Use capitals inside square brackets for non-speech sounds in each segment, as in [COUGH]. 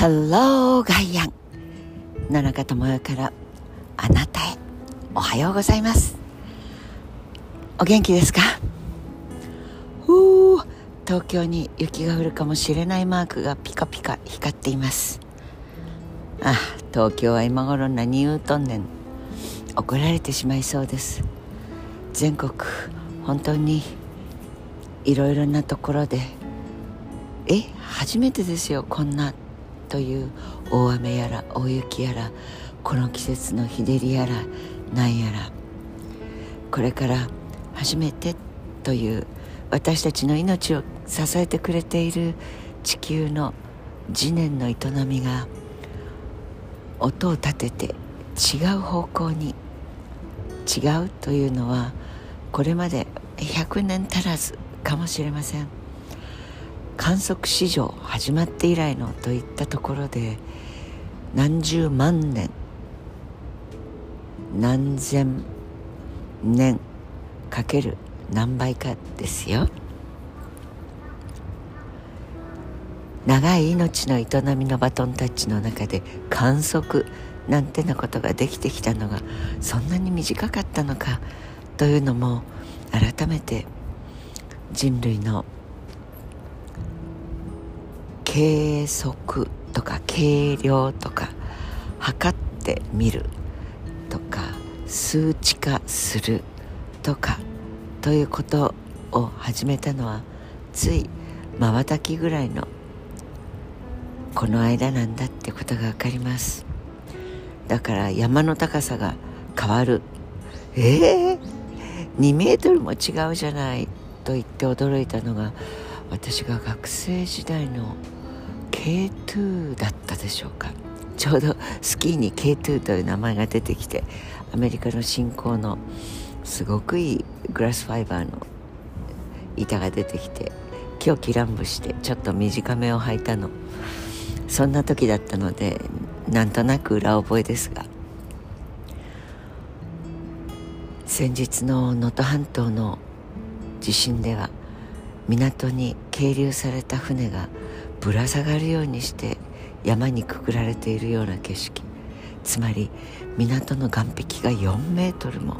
ハローガイアン野中智代からあなたへ。おはようございます。お元気ですか？ふう東京に雪が降るかもしれないマークがピカピカ光っています。あ東京は今頃何言うとんねん。怒られてしまいそうです。全国本当にいろいろなところで。え初めてですよこんなという大雨やら大雪やらこの季節の日照りやらなんやらこれから初めてという私たちの命を支えてくれている地球の次年の営みが音を立てて違う方向に違うというのはこれまで100年足らずかもしれません。観測史上始まって以来のといったところで何十万年何千年かける何倍かですよ。長い命の営みのバトンタッチの中で観測なんてなことができてきたのがそんなに短かったのかというのも改めて人類の計測とか計量とか測ってみるとか数値化するとかということを始めたのはついまばたきぐらいのこの間なんだってことが分かります。だから山の高さが変わる。ええー、2メートルも違うじゃないと言って驚いたのが私が学生時代の K2 だったでしょうか。ちょうどスキーに K2 という名前が出てきてアメリカの新興のすごくいいグラスファイバーの板が出てきて今日キランブしてちょっと短めを履いたの。そんな時だったのでなんとなく裏覚えですが先日の能登半島の地震では港に係留された船がぶら下がるようにして山にくくられているような景色。つまり港の岸壁が4メートルも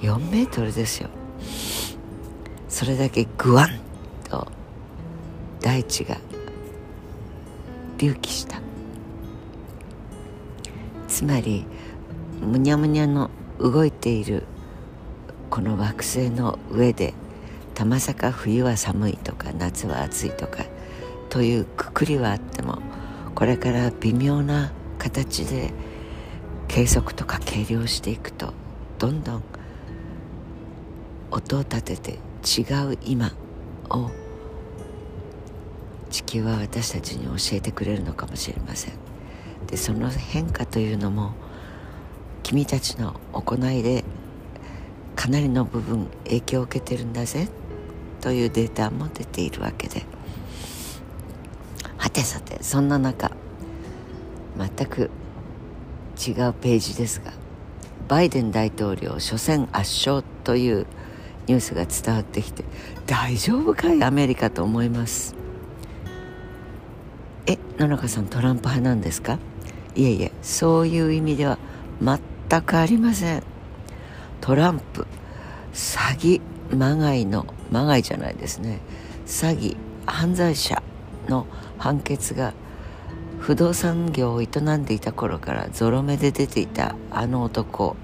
4メートルですよ。それだけグワンと大地が隆起した。つまりむにゃむにゃの動いているこの惑星の上でたまさか冬は寒いとか夏は暑いとかというくくりはあってもこれから微妙な形で計測とか計量していくとどんどん音を立てて違う今を地球は私たちに教えてくれるのかもしれません。でその変化というのも君たちの行いでかなりの部分影響を受けてるんだぜ。というデータも出ているわけで。はてさてそんな中全く違うページですがバイデン大統領初戦圧勝というニュースが伝わってきて大丈夫かいアメリカと思います。え野中さんトランプ派なんですか？いえいえそういう意味では全くありません。トランプ詐欺まがいのまがいじゃないですね。詐欺犯罪者の判決が不動産業を営んでいた頃からゾロ目で出ていたあの男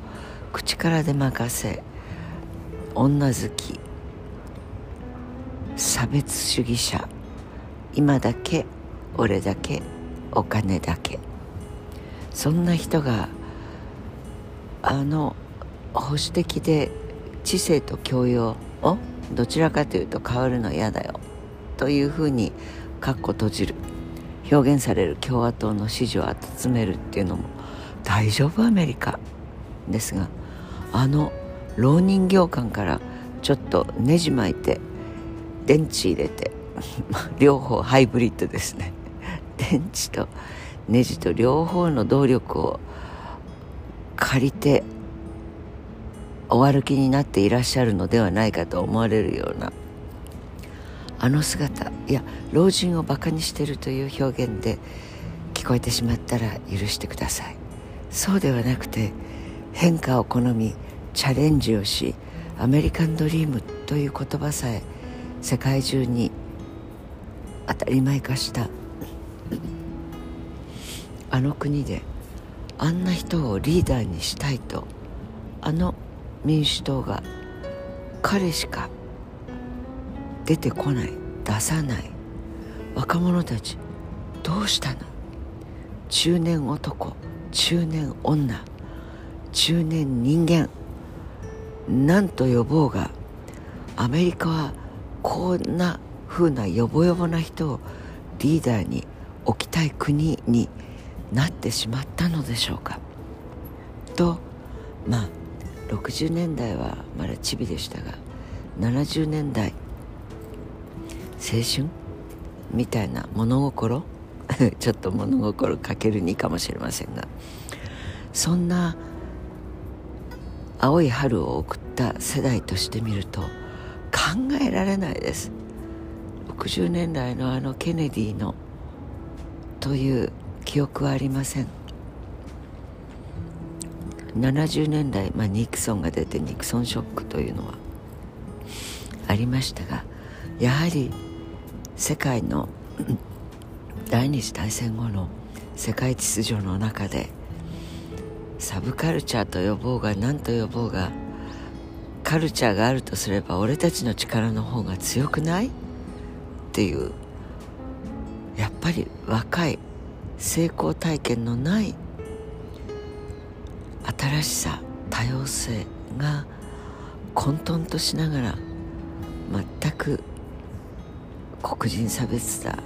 口からで任せ女好き差別主義者今だけ俺だけお金だけ。そんな人があの保守的で知性と教養をどちらかというと変わるの嫌だよ。というふうにかっこ閉じる。表現される共和党の支持を集めるっていうのも大丈夫アメリカ。ですがあの浪人業官からちょっとねじ巻いて電池入れて [LAUGHS] 両方ハイブリッドですね。電池とネジと両方の動力を借りてお歩きになっていらっしゃるのではないかと思われるような。あの姿いや老人をバカにしてるという表現で聞こえてしまったら許してください。そうではなくて変化を好みチャレンジをしアメリカンドリームという言葉さえ世界中に当たり前化したあの国であんな人をリーダーにしたいとあの民主党が彼しか出てこない出さない若者たちどうしたの？中年男中年女中年人間なんと呼ぼうがアメリカはこんな風なヨボヨボな人をリーダーに置きたい国になってしまったのでしょうか？とまあ60年代はまだチビでしたが70年代青春？みたいな物心？[LAUGHS] ちょっと物心かける2かもしれませんがそんな青い春を送った世代としてみると考えられないです。60年代のあのケネディのという記憶はありません。70年代、まあ、ニクソンが出てニクソンショックというのはありましたがやはり世界の第二次大戦後の世界秩序の中でサブカルチャーと呼ぼうが何と呼ぼうがカルチャーがあるとすれば俺たちの力の方が強くないっていうやっぱり若い成功体験のない新しさ多様性が混沌としながら全く黒人差別だ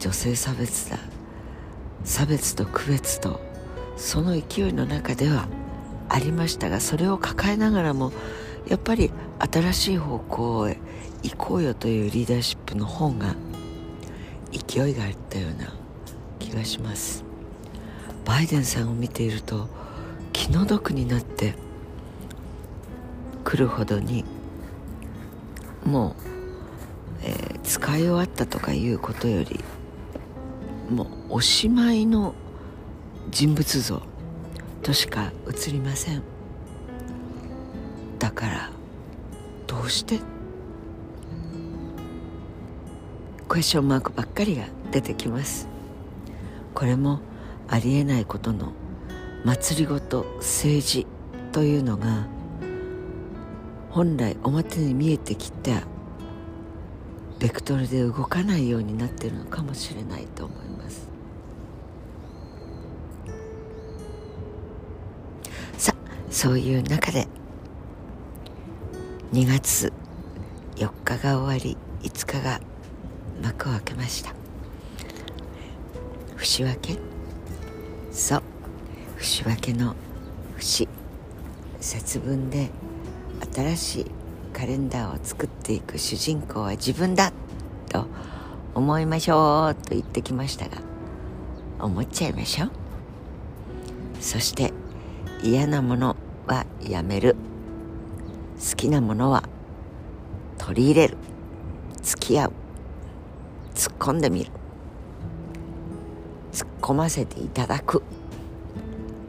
女性差別だ差別と区別とその勢いの中ではありましたがそれを抱えながらもやっぱり新しい方向へ行こうよというリーダーシップの方が勢いがあったような。気がします。バイデンさんを見ていると気の毒になってくるほどにもう、えー、使い終わったとかいうことよりもうおしまいの人物像としか映りません。だからどうして？クエスチョンマークばっかりが出てきます。これもありえないことの祭りごと政治というのが本来表に見えてきたベクトルで動かないようになっているのかもしれないと思います。さあそういう中で2月4日が終わり5日が幕を開けました。節分けそう節分けの節。節分で新しいカレンダーを作っていく主人公は自分だと思いましょう。と言ってきましたが思っちゃいましょう。そして嫌なものはやめる。好きなものは取り入れる。付き合う。突っ込んでみる。突っ込ませていただく。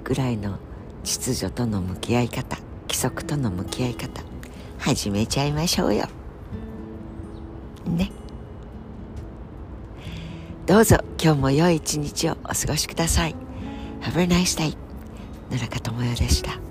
ぐらいの秩序との向き合い方規則との向き合い方始めちゃいましょうよ。ね。どうぞ今日も良い一日をお過ごしください。Have a nice day 奈良香智代でした。